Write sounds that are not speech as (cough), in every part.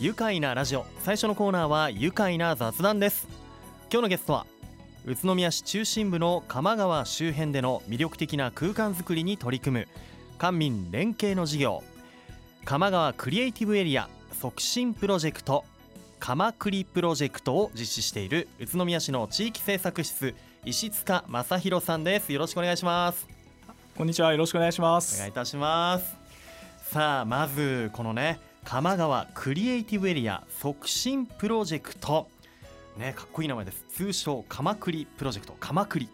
愉快なラジオ。最初のコーナーは愉快な雑談です。今日のゲストは宇都宮市中心部の鎌川周辺での魅力的な空間づくりに取り組む官民連携の事業鎌川クリエイティブエリア促進プロジェクト鎌栗プロジェクトを実施している宇都宮市の地域政策室石塚正弘さんです。よろしくお願いします。こんにちは。よろしくお願いしまおす願いいたします。さあまずこのね鎌川クリエイティブエリア促進プロジェクト。ねかっこいい名前です。通称鎌栗プロジェクト。鎌栗。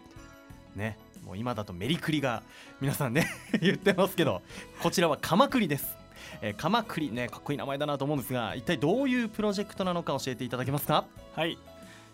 ねもう今だとメリクリが皆さんね (laughs) 言ってますけどこちらは鎌栗です。えー、鎌栗ねかっこいい名前だなと思うんですが一体どういうプロジェクトなのか教えていただけますか？はい。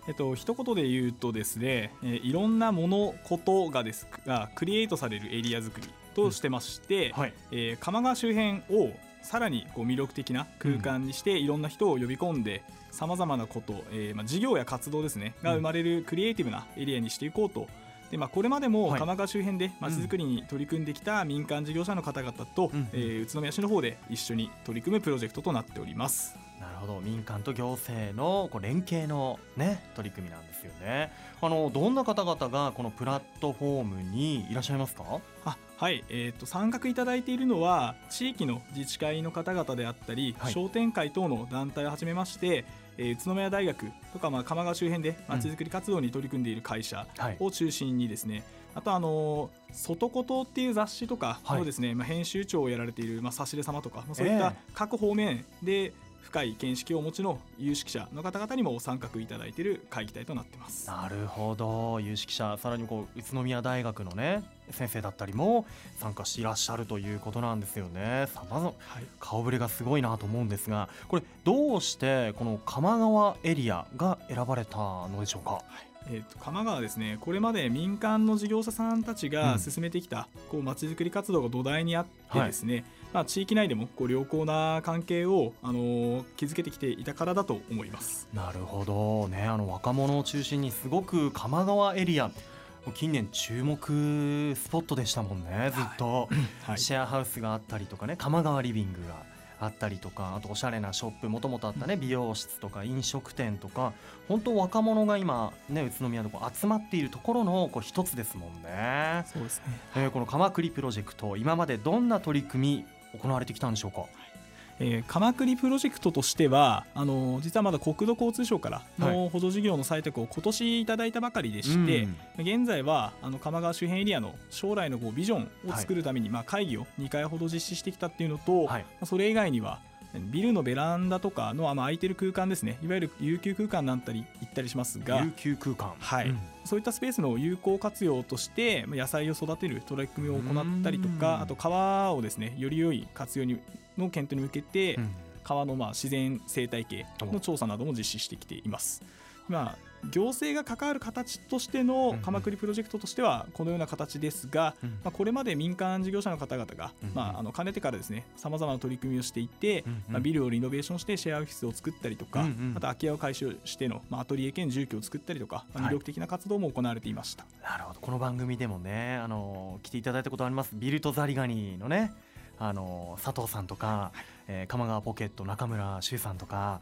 えっと一言で言うとですね、えーいろんなものことがですがクリエイトされるエリア作りとしてまして、はい。えー鎌川周辺をさらにこう魅力的な空間にして、いろんな人を呼び込んでさまざまなこと、えーまあ、事業や活動ですねが生まれるクリエイティブなエリアにしていこうと。でまあ、これまでもはい。鎌川周辺でまちづくりに取り組んできた民間事業者の方々と、うん。えー宇都宮市の方で一緒に取り組むプロジェクトとなっております。なるほど。民間と行政のこう連携の、ね、取り組みなんですよね。あのどんな方々がこのプラットフォームにいらっしゃいますか？あはい、えー、と参画いただいているのは地域の自治会の方々であったり、はい。商店会等の団体をはじめまして、えー宇都宮大学とか、まあ、鎌川周辺でまちづくり活動に取り組んでいる会社はい。を中心にですね、あとあのー外ことっていう雑誌とかはい。のですね、まあ、編集長をやられている、まあ、差し出様とか、まあそういった各方面で深い見識をお持ちの有識者の方々にも参画いただいている会議体となっています。なるほど。有識者さらにこう宇都宮大学のね先生だったりも参加していらっしゃるということなんですよね。さまざまはい。顔ぶれがすごいなと思うんですがこれどうしてこの鎌川エリアが選ばれたのでしょうか？えー、と鎌川はですねこれまで民間の事業者さんたちうん。が進めてきたこう街づくり活動が土台にあってですね、まあ、地域内でもこう良好な関係を、あのー築けてきていたからだと思います。なるほど。ねあの若者を中心にすごく鎌川エリア近年注目スポットでしたもんねずっと、はい。シェアハウスがあったりとかね鎌川リビングがあったりとかあとおしゃれなショップもともとあったね美容室とか飲食店とか本当若者が今ね宇都宮でこう集まっているところのこう一つですもんね、そうですね。えーこの鎌栗プロジェクト今までどんな取り組み行われてきたんでしょうか？えー鎌栗プロジェクトとしてはあのー実はまだ国土交通省からはい。の補助事業の採択を今年いただいたばかりでして、うん現在はあの鎌川周辺エリアの将来のこうビジョンを作るために、まあ、会議を2回ほど実施してきたっていうのと、はい。まあそれ以外にはビルのベランダとかの、まあ、空いてる空間ですね。いわゆる有給空間なんたり行ったりしますが。有給空間。はい。うん。そういったスペースの有効活用としてまあ野菜を育てる取り組みを行ったりとうん。かあと川をですねより良い活用にの検討に向けて、うん。川のまあ自然生態系の調査なども実施してきています。まあ、行政が関わる形としての鎌栗プロジェクトとしてはこのような形ですが、うん。まあ、これまで民間事業者の方々が、うんまあ、あのかねてからですねさまざまな取り組みをしていて、うんうん。まあ、ビルをリノベーションしてシェアオフィスを作ったりとか、うんうん。あと空き家を改修しての、まあ、アトリエ兼住居を作ったりとか、まあはい。魅力的な活動も行われていました。なるほど。この番組でもねあの来ていただいたことあります。ビルトザリガニのねあの佐藤さんとか、えー鎌川ポケット中村修さんとか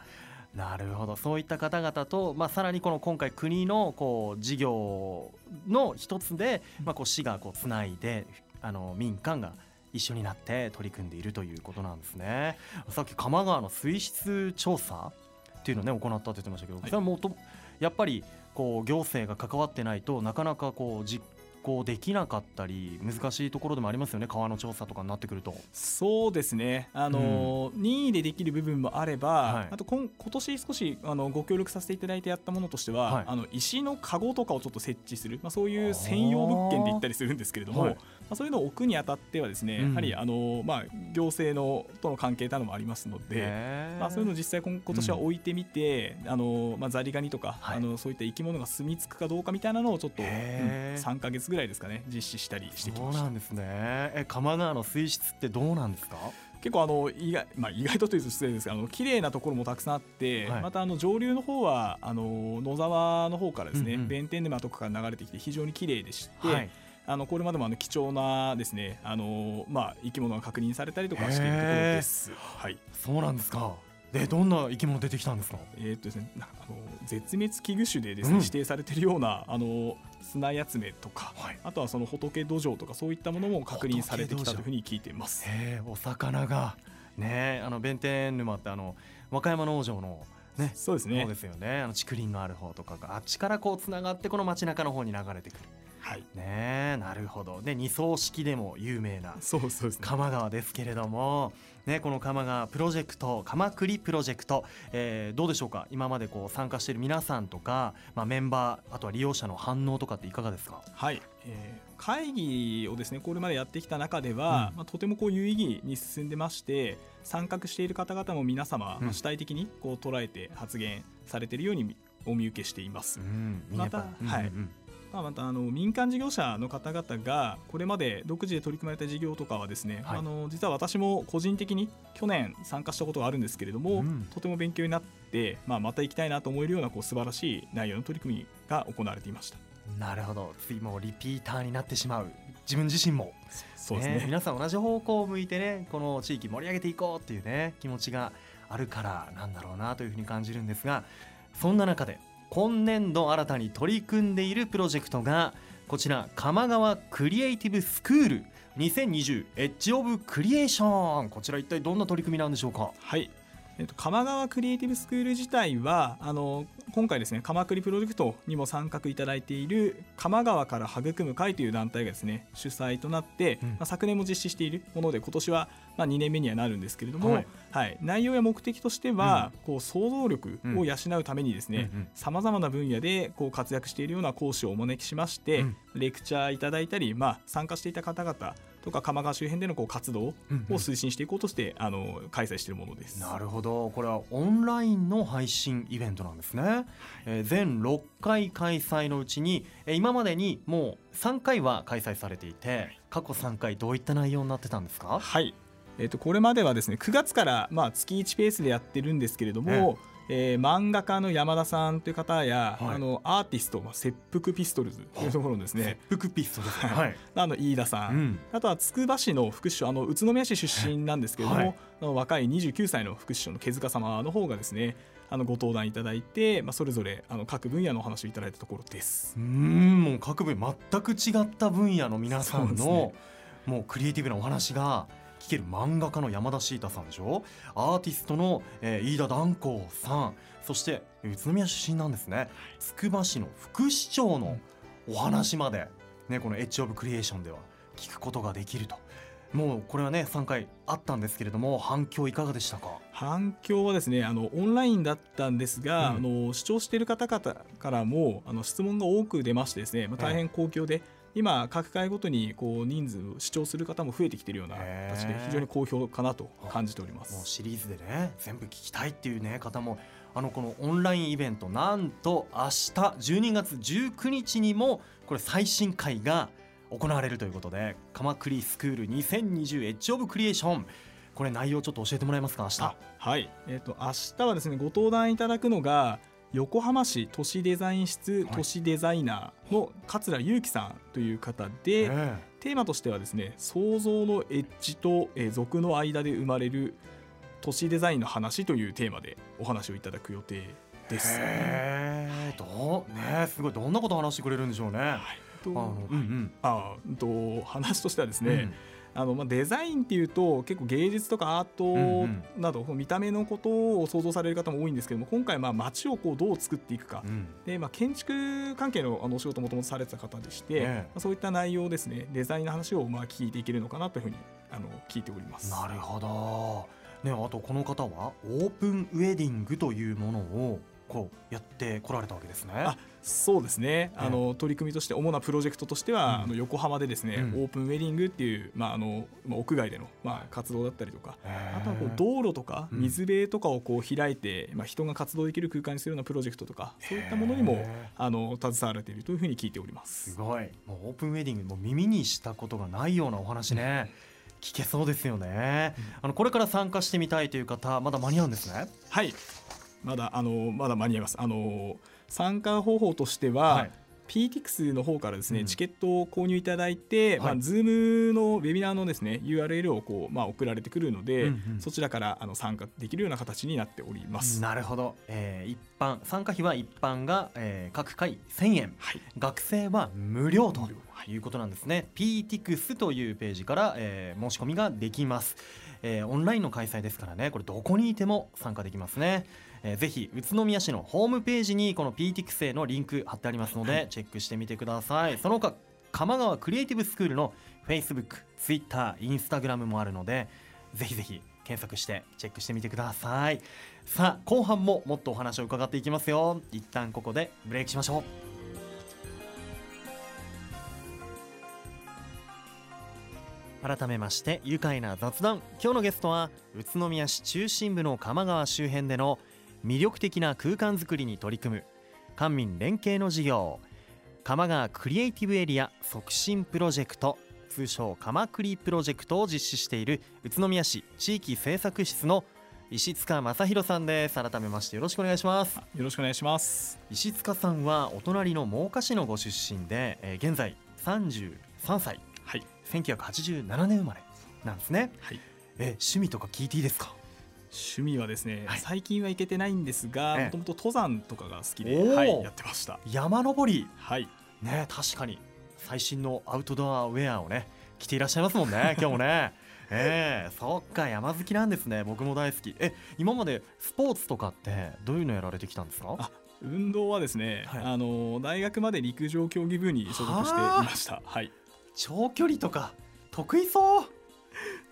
なるほど。そういった方々と、まあ、さらにこの今回国のこう事業の一つで、まあ、こう市がこうつないであの民間が一緒になって取り組んでいるということなんですね。さっき鎌川の水質調査っていうのをね行ったって言ってましたけど、はい。それはもとやっぱりこう行政が関わってないとなかなかこう実行できなかったり難しいところでもありますよね川の調査とかになってくると。そうですね、あの任意でできる部分もあれば、はい。あと今今年少しあのご協力させていただいてやったものとしては、はい。あの石の籠とかをちょっと設置する、まあ、そういう専用物件で行ったりするんですけれども、はい。まあ、そういうのを置くにあたってはですね、うん。やはりあの、まあ、行政のとの関係というのもありますので。まあ、そういうのを実際今今年は置いてみて、あのまあ、ザリガニとか、はい。あのそういった生き物が住み着くかどうかみたいなのをちょっと、うん、へー3か月ぐらいですかね実施したりしてきそうましたなんですね。え鎌川の水質ってどうなんですか？結構あの意外,、まあ、意外とというと失礼ですがあの綺麗なところもたくさんあって、はいまたあの上流の方はあの野沢の方からですね、うんうん弁天沼とかから流れてきて非常に綺麗でして、はい。あのこれまでもあの貴重なですねあの、まあ、生き物が確認されたりとかしているところです。はいそうなんですか。でどんな生き物出てきたんですか？えーっとですね、なあの絶滅危惧種でですね、うん指定されているようなあの砂ヤツメとか、はい。あとはその仏土壌とかそういったものも確認されてきたというふうに聞いています。お魚がねあの弁天沼ってあの和歌山農場のねそうですね。そうですよね。あの竹林のある方とかがあっちからこうつながってこの街中の方に流れてくる。はい、ねなるほど。で二層式でも有名なそうそう。鎌川ですけれども、ね、この鎌川プロジェクト鎌栗プロジェクト、えーどうでしょうか？今までこう参加している皆さんとか、まあ、メンバーあとは利用者の反応とかっていかがですか？はい、えー会議をですねこれまでやってきた中では、うん。まあ、とてもこう有意義に進んでまして参画している方々も皆様、うん。まあ主体的にこう捉えて発言されているようにお見受けしています。ん。またはいうんうんまあ、またあの民間事業者の方々がこれまで独自で取り組まれた事業とかはですね、はい。あの実は私も個人的に去年参加したことがあるんですけれども、うん。とても勉強になって、まあ、また行きたいなと思えるようなこう素晴らしい内容の取り組みが行われていました。なるほど。次もうリピーターになってしまう。自分自身も。そうですね。皆さん同じ方向を向いてねこの地域盛り上げていこうっていうね気持ちがあるからなんだろうなというふうに感じるんですがそんな中で今年度新たに取り組んでいるプロジェクトがこちら鎌川クリエイティブスクール2020エッジオブクリエーション。こちら一体どんな取り組みなんでしょうか？はい、えっと、鎌川クリエイティブスクール自体はあの今回ですね鎌栗プロジェクトにも参画いただいている鎌川から育む会という団体がですね主催となって、うん。まあ、昨年も実施しているもので今年はまあ2年目にはなるんですけれども、ははい。い内容や目的としては、こう想像力を養うためにですねうんうん。さまざまな分野でこう活躍しているような講師をお招きしまして、うん。レクチャーいただいたり、まあ、参加していた方々とか鎌川周辺でのこう活動をうんうん。推進していこうとして、あの開催しているものです。なるほど。これはオンラインの配信イベントなんですね、えー全6回開催のうちに、えー今までにもう3回は開催されていて過去3回どういった内容になってたんですか？はい、えー、とこれまではですね9月から、まあ、月1ペースでやってるんですけれども、えー漫画家の山田さんという方や、はい。あのアーティスト、まあ、切腹ピストルズというところのですね。切腹ピストですねはい。あの飯田さん、うん。あとはつくば市の副市長あの宇都宮市出身なんですけれども、はい。あの若い29歳の副市長の毛塚様の方がですねあのご登壇いただいて、まあ、それぞれあの各分野のお話をいただいたところです。うーんもう各分全く違った分野の皆さんの、ね。もうクリエイティブなお話が聞ける漫画家の山田シータさんでしょ？アーティストの、えー飯田断光さん。そして宇都宮出身なんですね。つくば市の副市長のお話まで、ね、このエッジ・オブ・クリエーションでは聞くことができると。もうこれはね3回あったんですけれども反響いかがでしたか？反響はですねあのオンラインだったんですが、うん。あの視聴している方々からもあの質問が多く出ましてですね、まあ、大変好評で、今各回ごとにこう人数を視聴する方も増えてきているような形で非常に好評かなと感じておりまもうす。シリーズでね全部聞きたいっていうね方もあのこのオンラインイベントなんと明日12月19日にもこれ最新回が行われるということで鎌栗スクール2020エッジオブクリエーションこれ内容ちょっと教えてもらえますか明日。あはい、えっ、と明日はですねご登壇いただくのが横浜市都市デザイン室はい。都市デザイナーの桂祐樹さんという方で、えテーマとしてはですね創造のエッジと、えー俗の間で生まれる都市デザインの話というテーマでお話をいただく予定えです。へえ。どうねすごい。どんなこと話してくれるんでしょうね、はい。とあのうんうん。あうんと話としてはですね、うんあのまあ、デザインっていうと結構芸術とかアートなど、見た目のことを想像される方も多いんですけども今回まあ街をこうどう作っていくか、うん。でまあ、建築関係のあのお仕事もともとされてた方でして、ええ。まあ、そういった内容ですねデザインの話をまあ聞いていけるのかなというふうにあの聞いております。なるほど、ね、あとこの方はオープンウェディングというものをこうやってこられたわけですね。あそうですね、ええ。あの取り組みとして主なプロジェクトとしては、うん。あの横浜でですね、うん。オープンウェディングっていう、まああのまあ、屋外での、まあ、活動だったりとか、あとはこう道路とかうん。水辺とかをこう開いて、まあ、人が活動できる空間にするようなプロジェクトとかそういったものにもへあの携わられているというふうに聞いております。す。ごい。もうオープンウェディングもう耳にしたことがないようなお話ね、聞けそうですよね、あのこれから参加してみたいという方まだ間に合うんですね。はいまだあのまだ間に合います。あの参加方法としては、はい。PTX の方からですね、うん。チケットを購入いただいて、はい。まあ、Zoom のウェビナーのですね URL をこう、まあ、送られてくるので、うんうんそちらからあの参加できるような形になっております。なるほど、えー一般参加費は一般が、えー各回1000円。はい、学生は無料とい。いうことなんですね。PTX というページから、えー申し込みができます、えーオンラインの開催ですからね。これどこにいても参加できますね、えーぜひ宇都宮市のホームページにこの PTX へのリンク貼ってありますので、チェックしてみてください。その他鎌川クリエイティブスクールの Facebook、Twitter、Instagram もあるのでぜひぜひ検索してチェックしてみてください。さあ後半ももっとお話を伺っていきますよ。一旦ここでブレイクしましょう。改めまして愉快な雑談。今日のゲストは宇都宮市中心部の鎌川周辺での魅力的な空間づくりに取り組む官民連携の事業鎌川クリエイティブエリア促進プロジェクト通称鎌クリプロジェクトを実施している宇都宮市。地域政策室の石塚正弘さんです。改めましてよろしくお願いします。よろしくお願いします。石塚さんはお隣の真岡市のご出身で、えー現在33歳。はい、1987年生まれなんですね。はい。え趣味とか聞いていいですか？趣味はですね、はい。最近は行けてないんですがええ。もともと登山とかが好きで、はい、やってました。山登り。はい。ね確かに。最新のアウトドアウェアをね着ていらっしゃいますもんね (laughs) 今日もね。ええそっか山好きなんですね。僕も大好き。え今までスポーツとかってどういうのやられてきたんですか？あ運動はですね、はい。あの大学まで陸上競技部に所属していました。はい。長距離とか得意そう。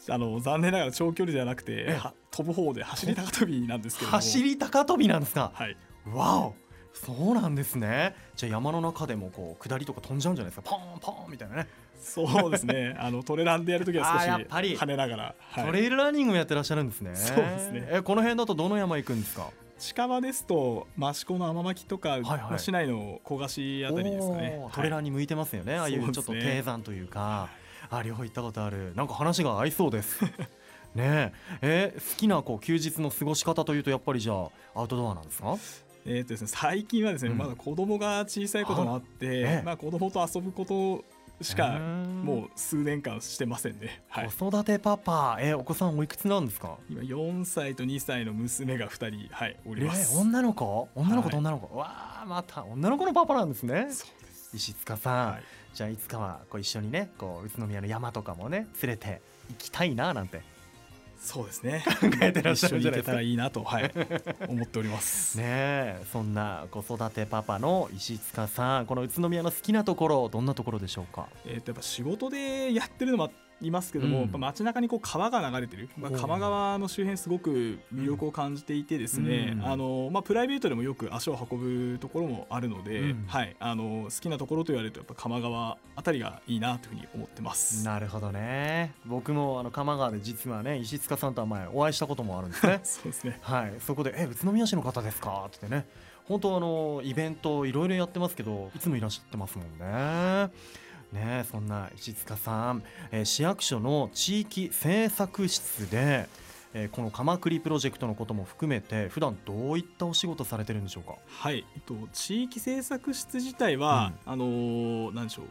あの残念ながら長距離ではなくて飛ぶ方で走り高跳びなんですけれども。走り高跳びなんですか？はい。わお。そうなんですね。じゃあ山の中でもこう下りとか飛んじゃうんじゃないですか？ポンポンみたいなね、そうですね。(laughs) あのトレランでやるときは少しあーやっぱり。跳ねながら、はい。トレイルランニングもやってらっしゃるんですね。そうですね。えこの辺だとどの山行くんですか？近場ですと益子の天巻とか、はいまあ市内の小菓子あたりですかね。トレランに向いてますよね、ああいうちょっと低山というか。あ両方行ったことある。なんか話が合いそうです (laughs) ねえ。え好きなこう休日の過ごし方というとやっぱりじゃあアウトドアなんですか？えーとですね、最近はですね、うん。まだ子供が小さいこともあって、ええ。まあ、子供と遊ぶことしかももう数年間してませんね、はい、子育てパパ。えお子さんおいくつなんですか？今4歳と2歳の娘が2人、はい、おりえます、女の子？女の子とはい。女の子、わあまた女の子のパパなんですね。そうです。石塚さん、はい。じゃあいつかはこう一緒にねこう宇都宮の山とかもね連れて行きたいななんてそうですね。(laughs) 考えてらっしゃ一緒に行けたるんじゃないですか。らいいなと、はい、思っております、(laughs) ねえそんな子育てパパの石塚さんこの宇都宮の好きなところどんなところでしょうか？えー、とやっぱ仕事でやってるのもありますけども、うん。街中にこう川が流れてる、まあ、鎌川の周辺すごく魅力を感じていてですね、うん。あのまあ、プライベートでもよく足を運ぶところもあるので、うん。はい、あの好きなところと言われるとやっぱ鎌川あたりがいいなというふうに思ってます。なるほどね。僕もあの鎌川で実はね石塚さんとは前お会いしたこともあるんですね。(laughs) そうですね。はい。そこで「え宇都宮市の方ですか?」ってね。本当あのイベントいろいろやってますけどいつもいらっしゃってますもんね。ねそんな石塚さん、えー市役所の地域政策室で、えーこの鎌栗プロジェクトのことも含めて普段どういったお仕事されてるんでしょうか？はい、えっと、地域政策室自体は、あのーなんでしょう。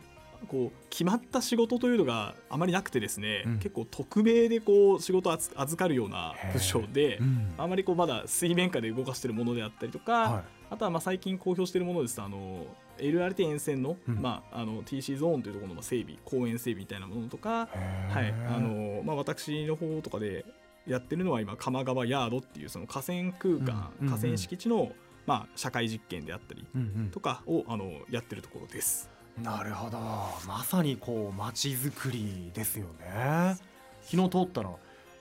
こう決まった仕事というのがあまりなくてですね、うん。結構匿名でこう仕事を預預かるような部署で、うん。あまりこうまだ水面下で動かしているものであったりとか、はあとはまあ最近公表しているものですとあの LRT 沿線の,、うん。まあ、あの TC ゾーンというところのまあ整備公園整備みたいなものとか、いはい。あのまあ、私の方とかでやってるのは今鎌川ヤードっていうその河川空間、河川敷地の、まあ、社会実験であったりとかをあのやってるところです。なるほど。まさにこう街づくりですよね。昨日通ったら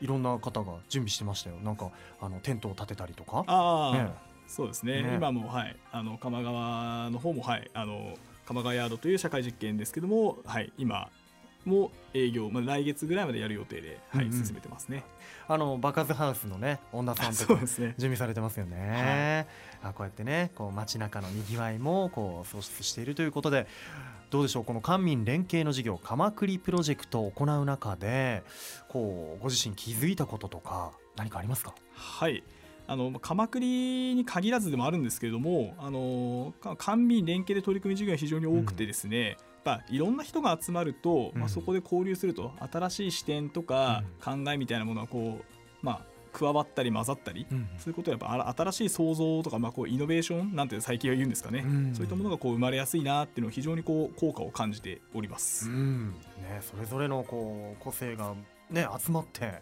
いろんな方が準備してましたよ。なんかあのテントを立てたりとか。ああ、ねそうですね。ね。今も、はい、あの鎌川の方も、はい、あの鎌川ヤードという社会実験ですけども、はい、今も営業、まあ、来月ぐらいまでやる予定で、はいうんうん。進めてますね。あのバカズハウスのね女さんとかね。準備されてますよね、あこうやってねこう街中のにぎわいもこう創出しているということでどうでしょうこの官民連携の事業鎌栗プロジェクトを行う中でこうご自身気づいたこととか何かありますか？はいあの鎌倉に限らずでもあるんですけれどもあの官民連携で取り組み事業が非常に多くてですね、うん、やっぱいろんな人が集まると、まあ、そこで交流すると新しい視点とか考えみたいなものがこう、まあ、加わったり混ざったり、うん、そういうことはやっぱ新しい創造とか、まあ、こうイノベーションなんて最近は言うんですかね、うん、そういったものがこう生まれやすいなっていうのを非常にこう効果を感じております、うん、ね、それぞれのこう個性が、ね、集まって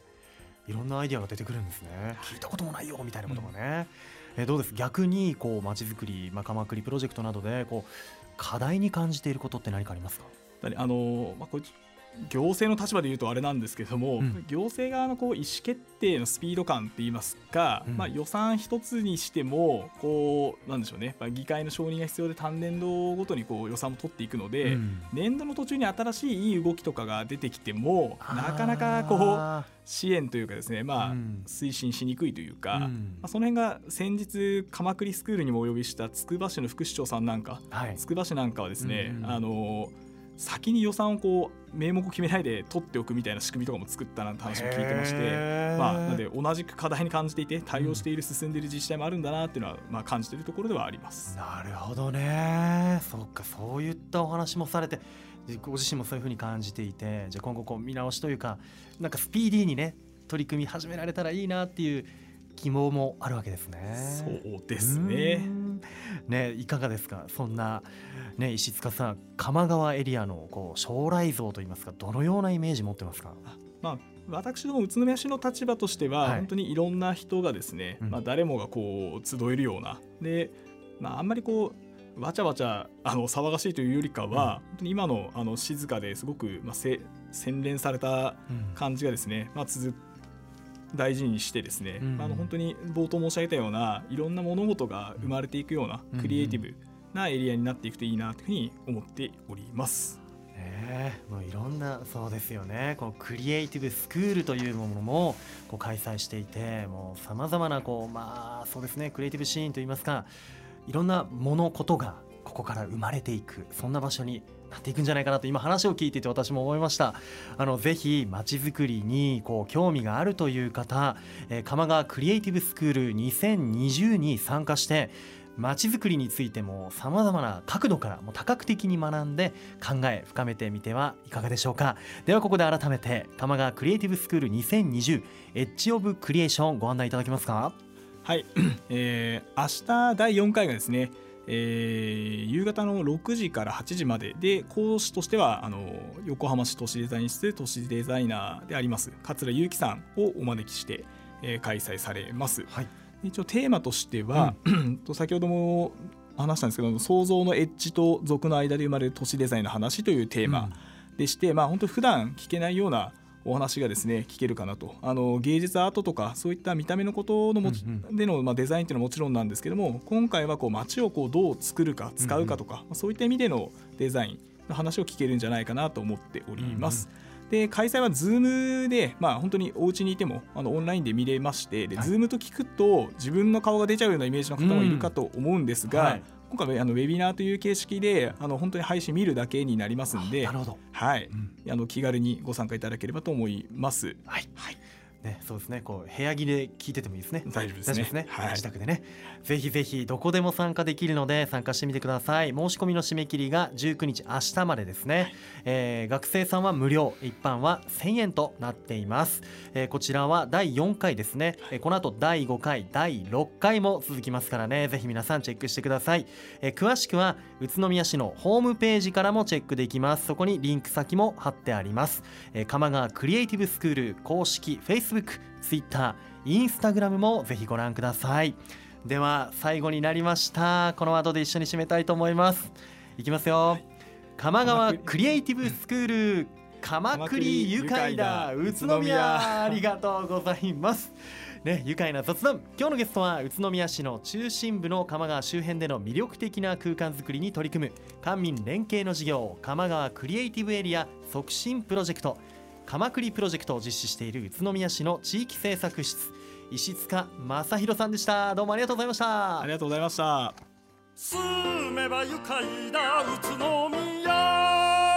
いろんなアイディアが出てくるんですね。聞いたこともないよみたいなことがね、えどうです？逆にこう街づくり、まあ、鎌倉プロジェクトなどでこう課題に感じていることって何かありますか？あのまあ、これ行政の立場で言うとあれなんですけども、うん、行政側のこう意思決定のスピード感って言いますか、うん、まあ、予算一つにしてもこうなんでしょうね、まあ、議会の承認が必要で単年度ごとにこう予算を取っていくので、うん、年度の途中に新しいいい動きとかが出てきてもなかなかこう支援というかですね、まあ推進しにくいというか、まあ、その辺が先日鎌倉スクールにもお呼びしたつくば市の副市長さんなんかつくば市なんかはですね、あの先に予算をこう名目を決めないで取っておくみたいな仕組みとかも作ったなんて話も聞いてまして、まあ、なので同じく課題に感じていて対応している、進んでいる自治体もあるんだなっていうのは、まあ、感じているところではあります。なるほどね。そっかそういったお話もされてご自身もそういうふうに感じていてじゃあ今後こう見直しというかなんかスピーディーにね取り組み始められたらいいなっていう希望もあるわけですね。そうですね。ねいかがですか？そんなね石塚さん鎌川エリアのこう将来像といいますかどのようなイメージ持ってますか？まあ私ども宇都宮市の立場としては、はい、本当にいろんな人がですね、うん、まあ、誰もがこう集えるような。で、まあ、あんまりこうわちゃわちゃあの騒がしいというよりかは、うん、本当に今のあの静かですごく、まあ、せ洗練された感じがですね、うん、まあ、続大事にしてですね、うん、あの本当に冒頭申し上げたようないろんな物事が生まれていくようなクリエイティブなエリアになっていくといいなというふうに思っております。ね、もういろんなそうですよね。このクリエイティブスクールというものもこう開催していてもうさまざまなこうまあそうですねクリエイティブシーンといいますかいろんなものことがここから生まれていくそんな場所になっていくんじゃないかなと今話を聞いていて私も思いました。あのぜひまちづくりにこう興味があるという方、えー、鎌川クリエイティブスクール2020に参加してまちづくりについてもさまざまな角度からも多角的に学んで考え深めてみてはいかがでしょうか。ではここで改めて鎌川クリエイティブスクール2020エッジオブクリエーションご案内いただけますか？はい、(clears throat) えー、明日第4回がですねえー、夕方の6時から8時までで講師としてはあの横浜市都市デザイン室都市デザイナーであります桂祐樹さんをお招きして、えー、開催されます、はい、一応テーマとしては、うん、(clears throat) 先ほども話したんですけど想像のエッジと俗の間で生まれる都市デザインの話というテーマでして、うん、まあ本当普段聞けないようなお話がですね聞けるかなと。あの芸術アートとかそういった見た目のことのも、うんうん、での、まあ、デザインっていうのはもちろんなんですけども今回はこう街をこうどう作るか使うかとか、うんうん、そういった意味でのデザインの話を聞けるんじゃないかなと思っております。うんうん。で開催は Zoom で、まあ、本当にお家にいてもあのオンラインで見れましてで、はい、Zoom と聞くと自分の顔が出ちゃうようなイメージの方もいるかと思うんですが、うんはい、今回あのウェビナーという形式であの本当に配信見るだけになりますんで、はい、うん、あの気軽にご参加いただければと思います。はい、はいね、そうですね。こう部屋着で聞いててもいいですね。大丈夫ですね。すねはい、自宅でね。ぜひぜひどこでも参加できるので参加してみてください。申し込みの締め切りが19日明日までですね。はい、えー、学生さんは無料、一般は1000円となっています。えー、こちらは第4回ですね。えー、この後第5回、第6回も続きますからね。ぜひ皆さんチェックしてください。えー、詳しくは宇都宮市のホームページからもチェックできます。そこにリンク先も貼ってあります。えー、鎌川クリエイティブスクール公式 Facebook Twitter、Instagram もぜひご覧ください。では最後になりました。このワードで一緒に締めたいと思います。いきますよ。鎌川クリエイティブスクール鎌栗愉快だ宇都宮。ありがとうございます。ね、愉快な雑談。今日のゲストは宇都宮市の中心部の鎌川周辺での魅力的な空間づくりに取り組む官民連携の事業鎌川クリエイティブエリア促進プロジェクト鎌栗プロジェクトを実施している宇都宮市の地域政策室石塚正弘さんでした。どうもありがとうございました。ありがとうございました。住めば愉快だ宇都宮